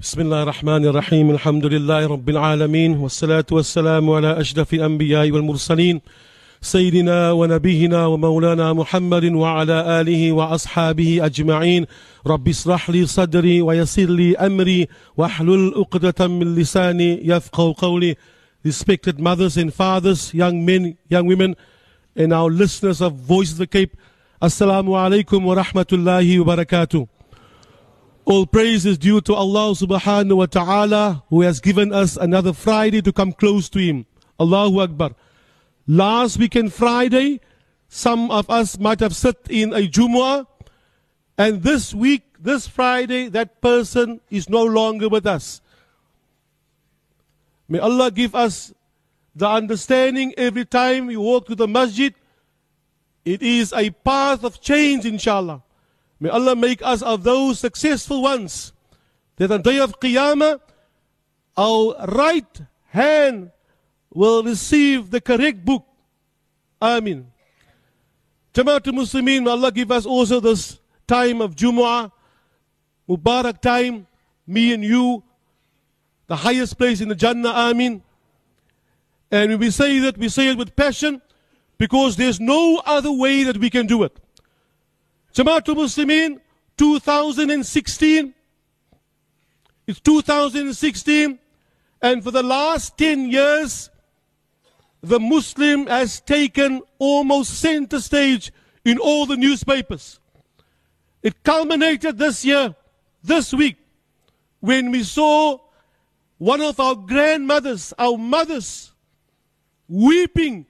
بسم الله الرحمن الرحيم الحمد لله رب العالمين والصلاة والسلام على أشرف الأنبياء والمرسلين سيدنا ونبينا ومولانا محمد وعلى آله وأصحابه أجمعين رب اشرح لي صدري ويسر لي أمري واحلل عقدة من لساني يفقه قولي Respected mothers and fathers, young men, young women, and our listeners of Voice of the Cape, Assalamu alaikum wa rahmatullahi wa barakatuh. All praise is due to Allah subhanahu wa ta'ala who has given us another Friday to come close to Him. Allahu Akbar. Last weekend Friday, some of us might have sat in a Jumu'ah, and this week, this Friday, that person is no longer with us. May Allah give us the understanding every time we walk to the masjid, it is a path of change, inshallah. May Allah make us of those successful ones that on day of Qiyamah, our right hand will receive the correct book. Amin. Jamaatul Muslimin, may Allah give us also this time of Jumu'ah, Mubarak time, me and you, the highest place in the Jannah, Amin. And when we say that, we say it with passion because there's no other way that we can do it. Jamaatul Muslimin, 2016. It's 2016. And for the last 10 years, the Muslim has taken almost center stage in all the newspapers. It culminated this year, this week, when we saw one of our grandmothers, our mothers, weeping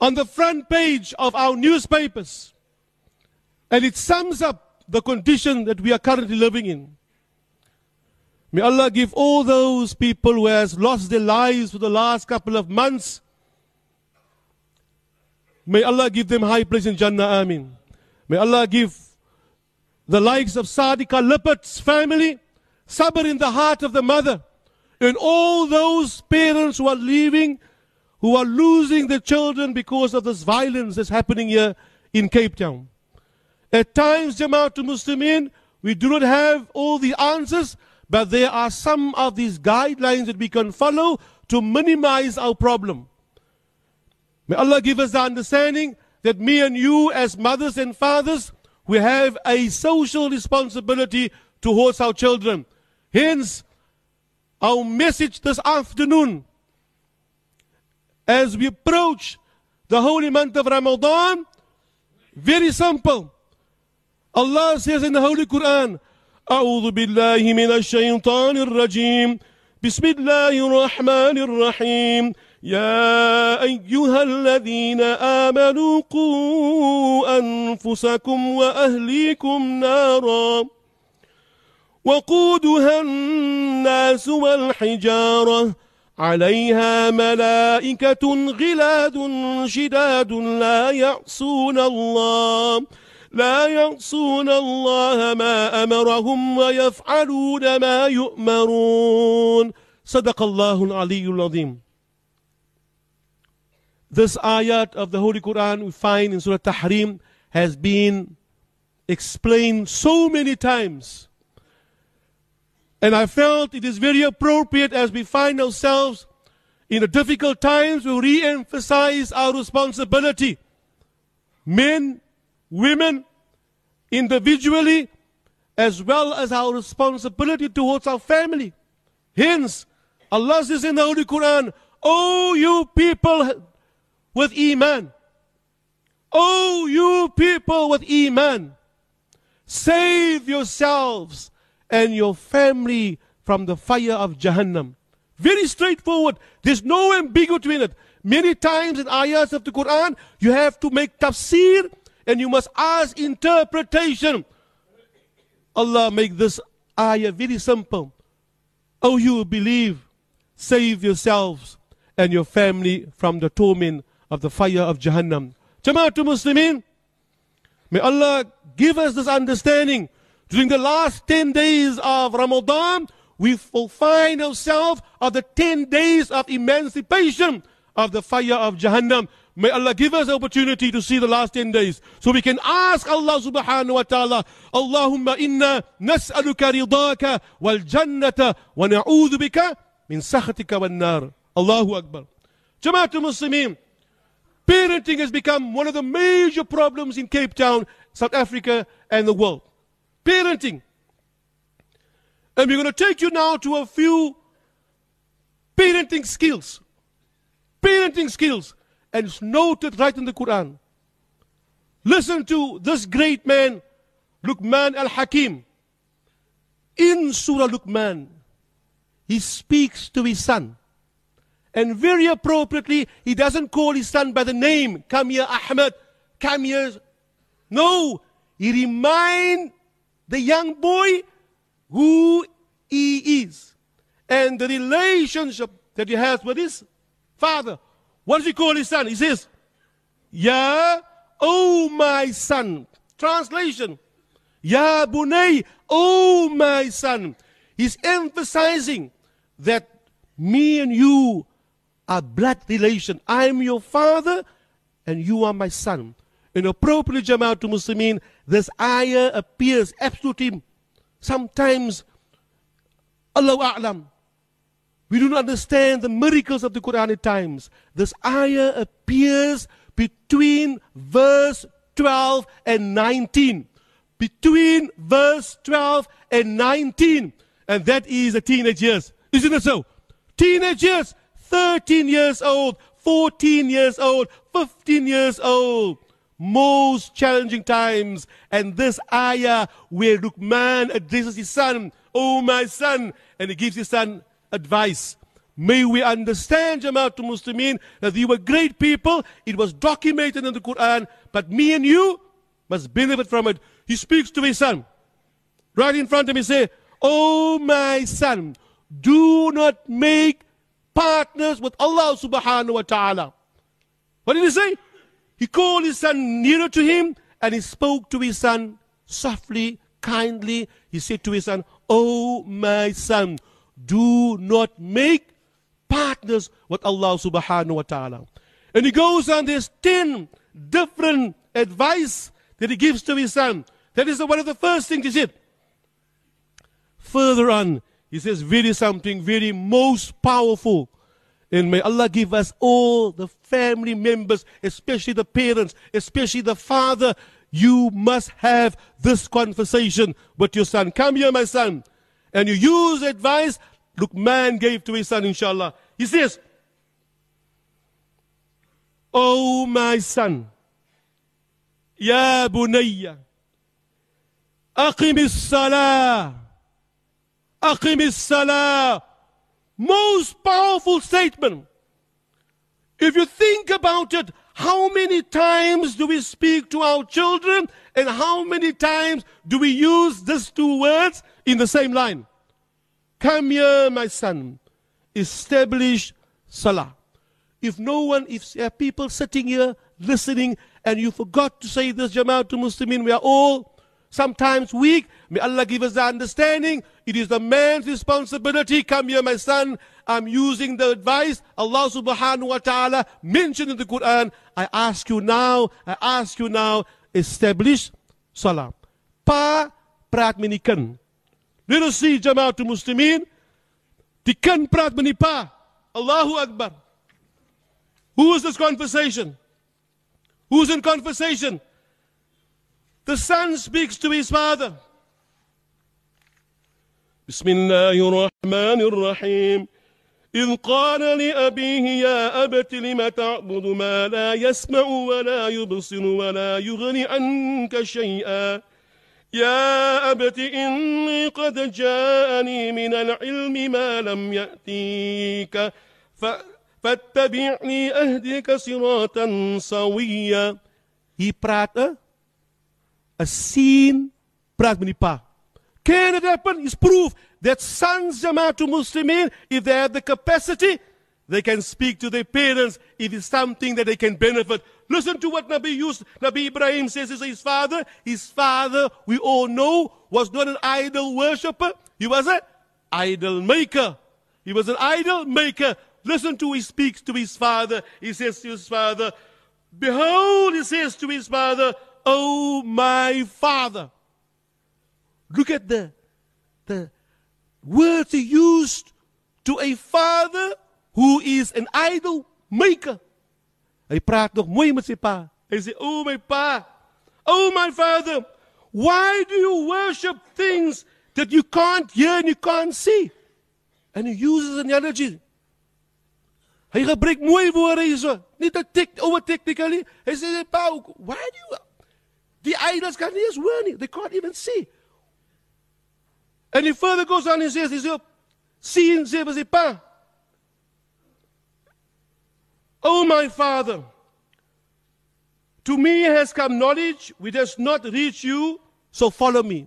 on the front page of our newspapers. And it sums up the condition that we are currently living in. May Allah give all those people who has lost their lives for the last couple of months. May Allah give them high place in Jannah. Amin. May Allah give the likes of Sadika Lippert's family sabr in the heart of the mother and all those parents who are leaving, who are losing their children because of this violence that's happening here in Cape Town. At times, Jamaatul Muslimin, we do not have all the answers, but there are some of these guidelines that we can follow to minimize our problem. May Allah give us the understanding that me and you, as mothers and fathers, we have a social responsibility towards our children. Hence, our message this afternoon, as we approach the holy month of Ramadan, very simple. Allah says in the Holy Quran, أعوذ بالله من الشيطان الرجيم. بسم الله الرحمن الرحيم. يا أيها الذين آمنوا قوا أنفسكم وأهليكم نارا وقودها الناس والحجارة. عليها ملائكة غلاد شداد لا يعصون الله. لا يعصون الله ما أمرهم ويفعلون ما يؤمرون صدق الله العلي العظيم This ayat of the Holy Quran we find in Surah Tahrim has been explained so many times. And I felt it is very appropriate as we find ourselves in the difficult times to re-emphasize our responsibility. Men, women, individually, as well as our responsibility towards our family. Hence, Allah says in the Holy Quran, Oh, you people with Iman. Oh, you people with Iman. Save yourselves and your family from the fire of Jahannam. Very straightforward. There's no ambiguity in it. Many times in ayahs of the Quran, you have to make tafsir and you must ask interpretation. Allah make this ayah very simple. Oh, you believe, save yourselves and your family from the torment of the fire of Jahannam. Jamaatul Muslimin, may Allah give us this understanding. During the last 10 days of Ramadan, we will find ourselves of the 10 days of emancipation of the fire of Jahannam. May Allah give us the opportunity to see the last 10 days. So we can ask Allah subhanahu wa ta'ala, Allahumma inna nas'aluka ridaka wal jannata wa na'udhu bika min sakhatika wal nar. Allahu Akbar. Jamaatul Muslimin, parenting has become one of the major problems in Cape Town, South Africa, and the world. Parenting. And we're going to take you now to a few parenting skills. Parenting skills and it's noted right in the Quran. Listen to this great man, Luqman al Hakim. In Surah Luqman, he speaks to his son. And very appropriately, he doesn't call his son by the name, come here, Ahmed, come here. No, he reminds the young boy who he is and the relationship that he has with his father. What does he call his son? He says, Ya, oh my son. Translation, Ya Bunay, oh my son. He's emphasizing that me and you are blood relation. I'm your father and you are my son. In appropriate Jama'at to Muslimin, this ayah appears absolutely sometimes Allah A'lam we do not understand the miracles of the Quran at times. This ayah appears between verse 12 and 19. Between verse 12 and 19. And that is the teenage years. Isn't it so? Teenage years, 13 years old, 14 years old, 15 years old. Most challenging times. And this ayah where Luqman addresses his son, Oh my son, and he gives his son advice. May we understand, Jamaatul Muslimin, that they were great people. It was documented in the Quran, but me and you must benefit from it. He speaks to his son. Right in front of me, say, Oh my son, do not make partners with Allah subhanahu wa ta'ala. What did he say? He called his son nearer to him and he spoke to his son softly, kindly. He said to his son, Oh my son, do not make partners with Allah subhanahu wa ta'ala. And he goes on, there's 10 different advice that he gives to his son. That is one of the first things he said. Further on, he says very something very most powerful. And may Allah give us all the family members, especially the parents, especially the father. You must have this conversation with your son. Come here, my son and you use advice Luqman gave to his son, inshallah. He says, Oh, my son, Ya bunayya, aqim salah, aqim salah. Most powerful statement. If you think about it, how many times do we speak to our children and how many times do we use these two words in the same line? Come here, my son. Establish Salah. If no one, if there are people sitting here listening and you forgot to say this, Jamaatul Muslimin, we are all sometimes weak. May Allah give us the understanding. It is the man's responsibility. Come here, my son. I'm using the advice Allah subhanahu wa ta'ala mentioned in the Quran. I ask you now, I ask you now, establish Salah. Pa praat. See Jamaatul Muslimin. Die kind praat met die pa. Allahu Akbar. Who is this conversation? Who's in conversation? The son speaks to his father. بسم الله الرحمن الرحيم إذ قال لأبيه يا أبت لم تعبد ما لا يسمع ولا يبصر ولا يغني عنك شيئا يا أبت إني قد جاءني من العلم ما لم يأتيك. فاتبعني أهديك صراطا سويا. هي برات السين برات مني با Can it happen? It's proof that sons of Muslims, if they have the capacity, they can speak to their parents if it's something that they can benefit. Listen to what Nabi used. Nabi Ibrahim says is his father. His father, we all know, was not an idol worshipper. He was an idol maker. He was an idol maker. Listen to he speaks to his father. He says to his father, Behold, he says to his father, Oh, my father. Look at the, the words he used to a father who is an idol maker. Hy praat nog mooi met sy pa. Hy sê, "Oh my pa, oh my father, why do you worship things that you can't hear and you can't see?" And he uses an analogy. Hy gebruik mooi woorde hierso. Nie te tek oor technically. Hy sê, "Pa, why do you The idols can't hoor nie. They can't even see." And he further goes on and says, he says, sien sê pa, O my father, to me has come knowledge which does not reach you, so follow me.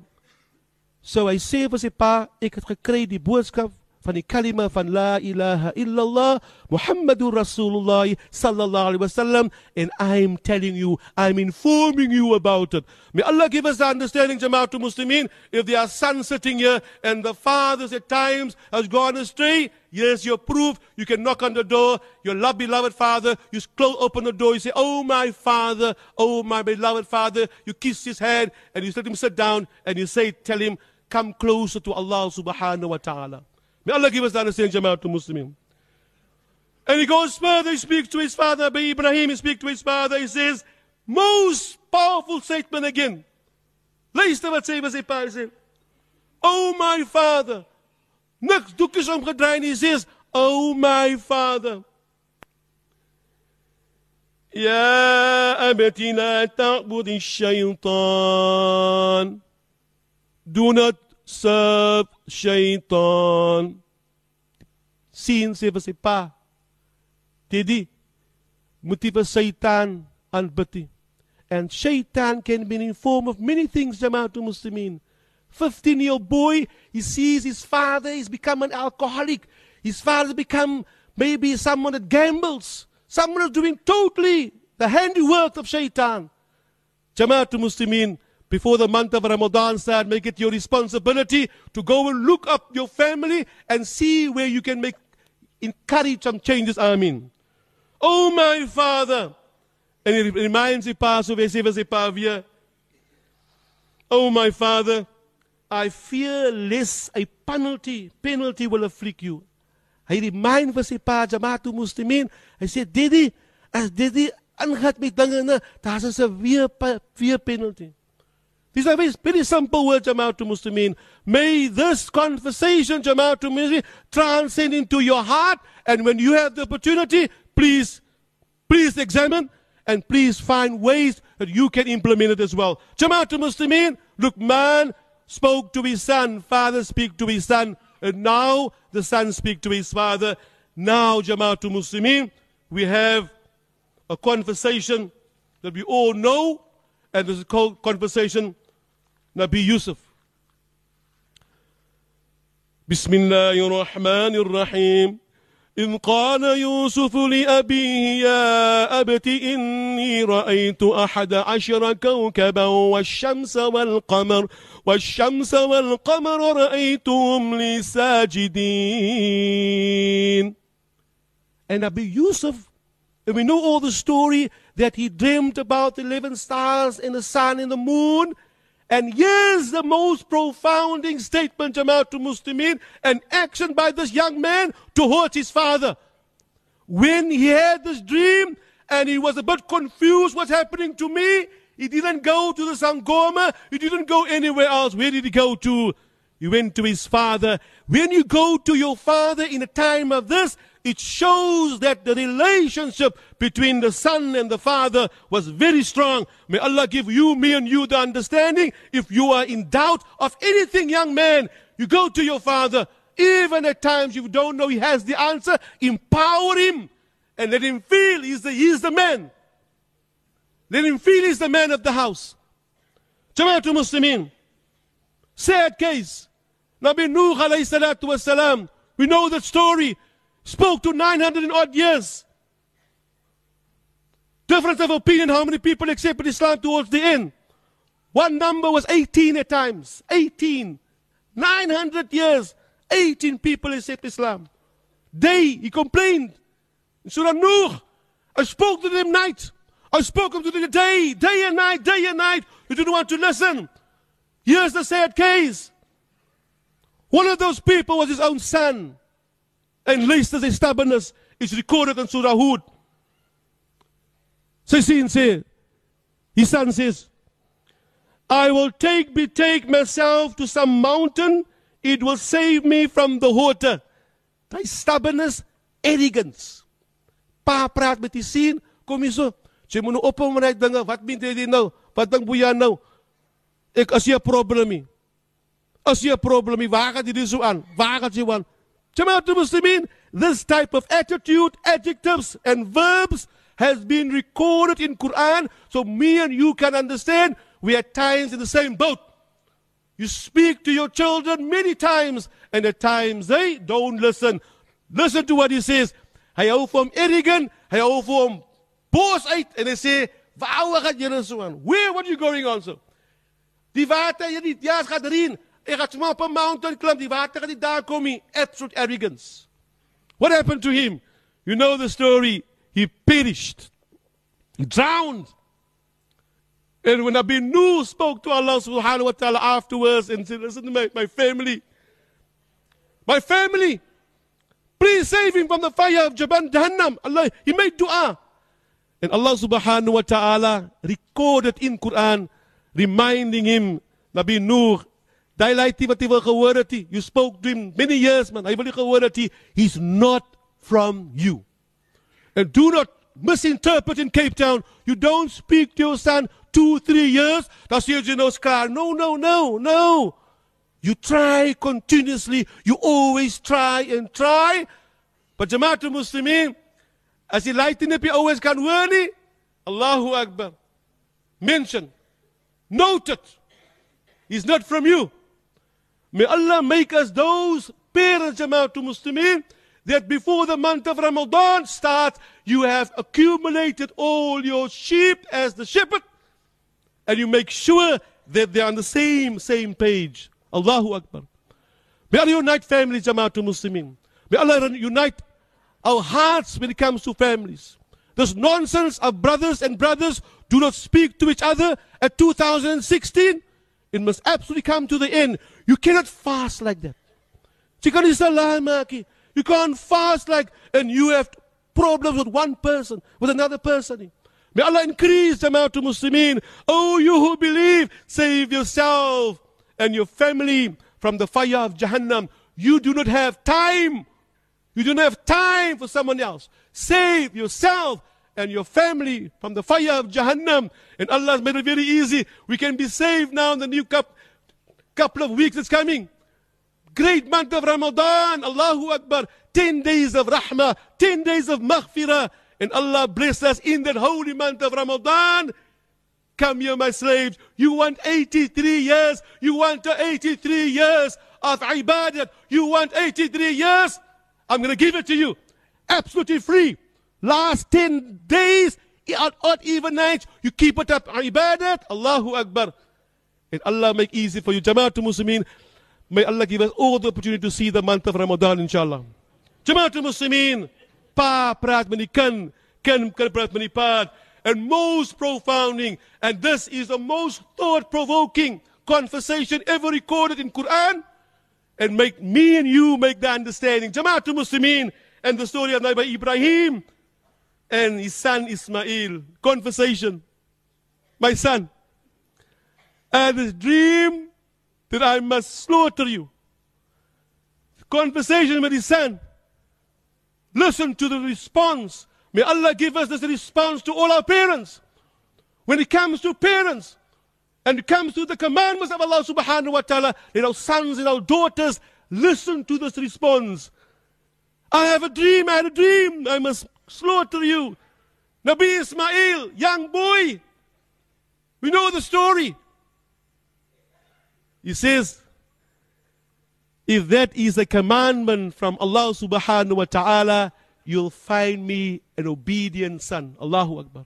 So hy sê vir sy pa, ek het gekry die boodskap van die kalima van la ilaha illallah Muhammadur Rasulullah sallallahu alaihi wasallam and I'm telling you I'm informing you about it may Allah give us the understanding Jamaatul Muslimin if there are sons sitting here and the fathers at times has gone astray Here's your proof. You can knock on the door. Your love, beloved father. You close, open the door. You say, Oh, my father. Oh, my beloved father. You kiss his hand and you let him sit down and you say, Tell him, come closer to Allah subhanahu wa ta'ala. May Allah give us the understanding, Jamaatul Muslimin. And he goes further, he speaks to his father, Ibrahim, he speaks to his father, he says, most powerful statement again. Luister wat sê wat sy pa. Oh my father. Niks doekies omgedraai nie. He says, oh my father. يا أبت لا تعبد الشيطان Do not serve shaitan. Sien sê vir sy pa. Dedi, moet jy vir Satan aanbid. And shaitan can be in form of many things, Jamaatul Muslimin. 15 year old boy, he sees his father, he's become an alcoholic. His father become maybe someone that gambles. Someone who's doing totally the handiwork of shaitan. Jamaatul Muslimin, before the month of Ramadan start, make it your responsibility to go and look up your family and see where you can make, encourage some changes. Amen. Oh my father. And it reminds the past of Essevez Epavia. Oh my father, I fear lest a penalty, penalty will afflict you. Hy remind vir sy pa Jamaatul Muslimin. Hy sê, "Daddy, as daddy aangaan met dinge, daar's 'n severe fear penalty." These are very, very simple words, Jamaatul Muslimin. May this conversation, Jamaatul Muslimin, transcend into your heart. And when you have the opportunity, please, please examine and please find ways that you can implement it as well. Jamaatul Muslimin, Luqman spoke to his son, father speak to his son, and now the son speak to his father. Now, Jamaatul Muslimin, we have a conversation that we all know, and this is called conversation نبي يوسف بسم الله الرحمن الرحيم إذ قال يوسف لأبيه يا أبت إني رأيت أحد عشر كوكبا والشمس والقمر والشمس والقمر رأيتهم لي ساجدين And Nabi Yusuf, and we know all the story that he dreamed about the 11 stars and the sun and the moon, and here's the most profounding statement, Jamaatul Muslimin, an action by this young man towards his father. When he had this dream and he was a bit confused what's happening to me, he didn't go to the Sangoma, he didn't go anywhere else. Where did he go to? He went to his father. When you go to your father in a time of this, it shows that the relationship between the son and the father was very strong. May Allah give you, me, and you the understanding. If you are in doubt of anything, young man, you go to your father. Even at times you don't know he has the answer, empower him and let him feel he's the, he's the man. Let him feel he's the man of the house. Jamaatul Muslimin. Sad case. Nabi Nuh alayhi salatu wasalam. We know that story spoke to 900 and odd years. Difference of opinion how many people accepted Islam towards the end. One number was 18 at times. 18. 900 years. 18 people accept Islam. They, he complained. In Surah Nuh, I spoke to them night. I spoke to you day, day and night, day and night. You didn't want to listen. Here's the sad case. One of those people was his own son. And least as stubbornness is recorded in Surah Hud. Sien sê, his son says, I will take betake myself to some mountain, it will save me from the water. Thy stubbornness, arrogance. Pa praat met die sien, kom hier so. Jy moet nou ophou met daai dinge. Wat meen jy nou? Wat dink boeie nou? Ek as jy 'n probleem. As jy 'n probleem, waar gaan jy dis so aan? Waar gaan jy aan? Jamaat Muslimin, this type of attitude, adjectives and verbs has been recorded in Quran so me and you can understand we are times in the same boat. You speak to your children many times and at times they don't listen. Listen to what he says. Hy vir hom arrogant, hy hou hom boos uit en hy sê, "Waar gaan julle so aan? Where are you going on so?" Die water hier. Ek gaan sommer op mountain klim, die water gaan nie daar kom nie. Absolute arrogance. What happened to him? You know the story. He perished. He drowned. And when Nabi Nuh spoke to Allah subhanahu wa ta'ala afterwards and said, Listen to my, my family, my family, please save him from the fire of Jaban Jahannam. Allah, he made dua. And Allah subhanahu wa ta'ala recorded in Quran, reminding him, Nabi Nuh, Daai wat hy wil gehoor het, you spoke to him many years man. Hy wil nie gehoor het he's not from you. And do not misinterpret in Cape Town. You don't speak to your son two, three years. That's jy nou skaar. No, no, no, no. You try continuously. You always try and try. But Jamaat Muslimin, as die light in die always kan hoor nie, Allahu Akbar. Mention. Note it. He's not from you. May Allah make us those parents, Jamaat Muslimin, that before the month of Ramadan starts, you have accumulated all your sheep as the shepherd, and you make sure that they're on the same, same page. Allahu Akbar. May Allah unite families, Jamaat Muslimin. May Allah unite our hearts when it comes to families. This nonsense of brothers and brothers do not speak to each other at 2016. It must absolutely come to the end. You cannot fast like that. You can't fast like, and you have problems with one person, with another person. May Allah increase the amount of Muslimin. Oh, you who believe, save yourself and your family from the fire of Jahannam. You do not have time. You do not have time for someone else. Save yourself and your family from the fire of Jahannam. And Allah has made it very easy. We can be saved now in the new cup, couple of weeks that's coming. Great month of Ramadan. Allahu Akbar. 10 days of rahmah, 10 days of maghfirah. And Allah bless us in that holy month of Ramadan. Come here, my slaves. You want 83 years. You want 83 years of ibadat. You want 83 years. I'm going to give it to you. Absolutely free. Last 10 days, odd even nights, you keep it up. Ibadat. Allahu Akbar. And Allah make easy for you. Jamaatul Muslimin. May Allah give us all the opportunity to see the month of Ramadan, inshallah. Jamaatul Muslimin. Pa die kind. Kind kan praat met die. And most profounding. And this is the most thought-provoking conversation ever recorded in Quran. And make me and you make the understanding. Jamaatul Muslimin. And the story of Nabi Ibrahim and his son Ismail. Conversation. My son. I had this dream that I must slaughter you. Conversation with his son. Listen to the response. May Allah give us this response to all our parents. When it comes to parents and it comes to the commandments of Allah subhanahu wa ta'ala, let our sons and our daughters listen to this response. I have a dream, I had a dream, I must slaughter you. Nabi Ismail, young boy. We know the story. He says, if that is a commandment from Allah subhanahu wa ta'ala, you'll find me an obedient son. Allahu Akbar.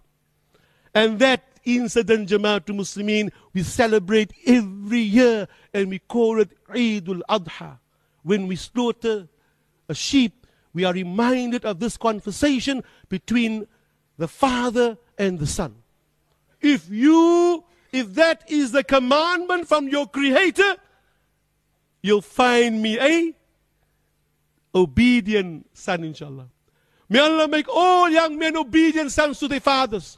And that incident, Jamaatul Muslimin, we celebrate every year and we call it Eid al-Adha. When we slaughter a sheep, we are reminded of this conversation between the father and the son. if you, if that is the commandment from your creator, you'll find me a obedient son, inshallah. May Allah make all young men obedient sons to their fathers.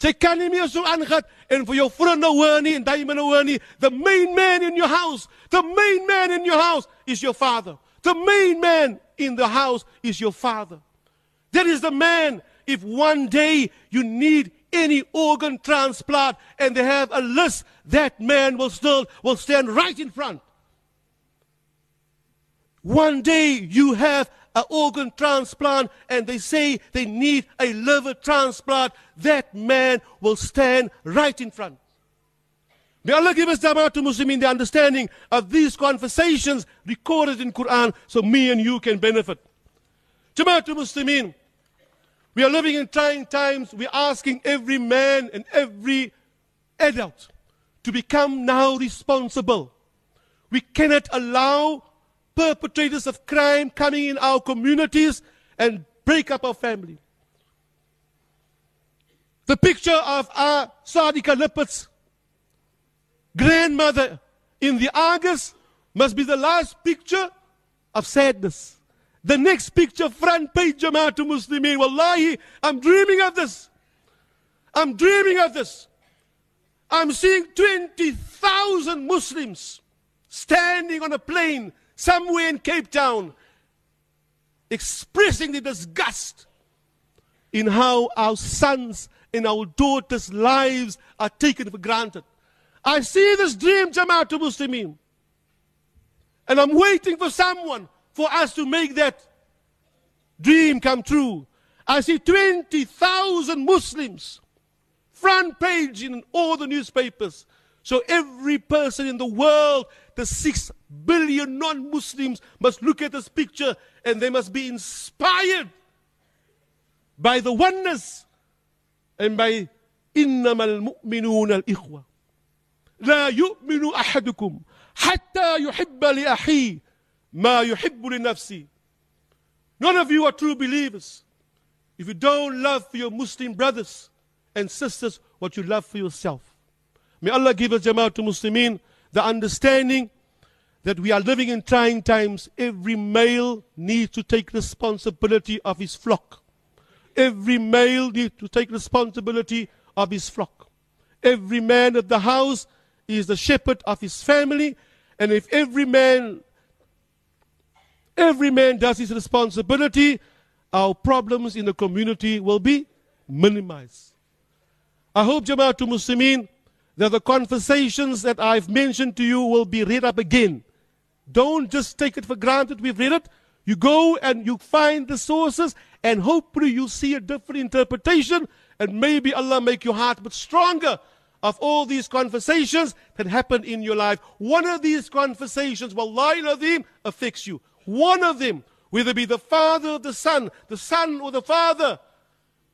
Jy kan nie meer so aangaan en vir jou vriende hoor nie en. The main man in your house, the main man in your house is your father. The main man in the house is your father. That is the man if one day you need any organ transplant and they have a list, that man will still will stand right in front. One day you have an organ transplant and they say they need a liver transplant, that man will stand right in front. May Allah give us the Jamaatul Muslimin the understanding of these conversations recorded in Quran so me and you can benefit. Jamaatul Muslimin, we are living in trying times. We're asking every man and every adult to become now responsible. We cannot allow perpetrators of crime coming in our communities and break up our family. The picture of our Sadika Lippert's grandmother in the Argus must be the last picture of sadness. The next picture, front page Jamaatul Muslimin. Wallahi, I'm dreaming of this. I'm dreaming of this. I'm seeing 20,000 Muslims standing on a plane somewhere in Cape Town expressing the disgust in how our sons and our daughters' lives are taken for granted. I see this dream, Jamaatul Muslimin. And I'm waiting for someone for us to make that dream come true. I see 20,000 Muslims, front page in all the newspapers. So every person in the world, the 6 billion non Muslims, must look at this picture and they must be inspired by the oneness and by إنما المؤمنون الإخوة لا يؤمن أحدكم حتى يحب لأخيه ma yuhibbu nafsi. None of you are true believers if you don't love for your Muslim brothers and sisters what you love for yourself. May Allah give us Jama'at to Muslimin the understanding that we are living in trying times. Every male needs to take responsibility of his flock. Every male needs to take responsibility of his flock. Every man of the house is the shepherd of his family. And if every man every man does his responsibility, our problems in the community will be minimized. I hope Jamaatul Muslimin that the conversations that I've mentioned to you will be read up again. Don't just take it for granted we've read it. You go and you find the sources and hopefully you see a different interpretation and maybe Allah make your heart but stronger of all these conversations that happen in your life. One of these conversations, wallahi ladhim, affects you. One of them, whether it be the father or the son, the son or the father,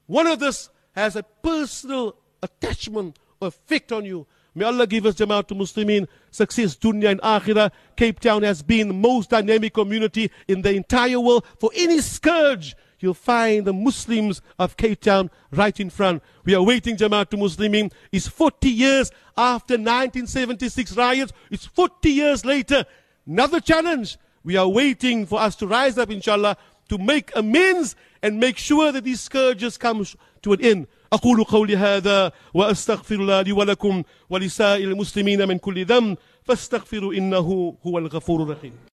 one of this has a personal attachment or effect on you. May Allah give us Jamaat to Muslimin success, dunya and akhirah. Cape Town has been the most dynamic community in the entire world. For any scourge, you'll find the Muslims of Cape Town right in front. We are waiting Jamaatul Muslimin. It's 40 years after 1976 riots. It's 40 years later. Another challenge. We are waiting for us to rise up, inshallah, to make amends and make sure that these scourges come to an end. أقول قولي هذا وأستغفر الله لي ولكم ولسائر المسلمين من كل ذنب فاستغفروا إنه هو الغفور الرحيم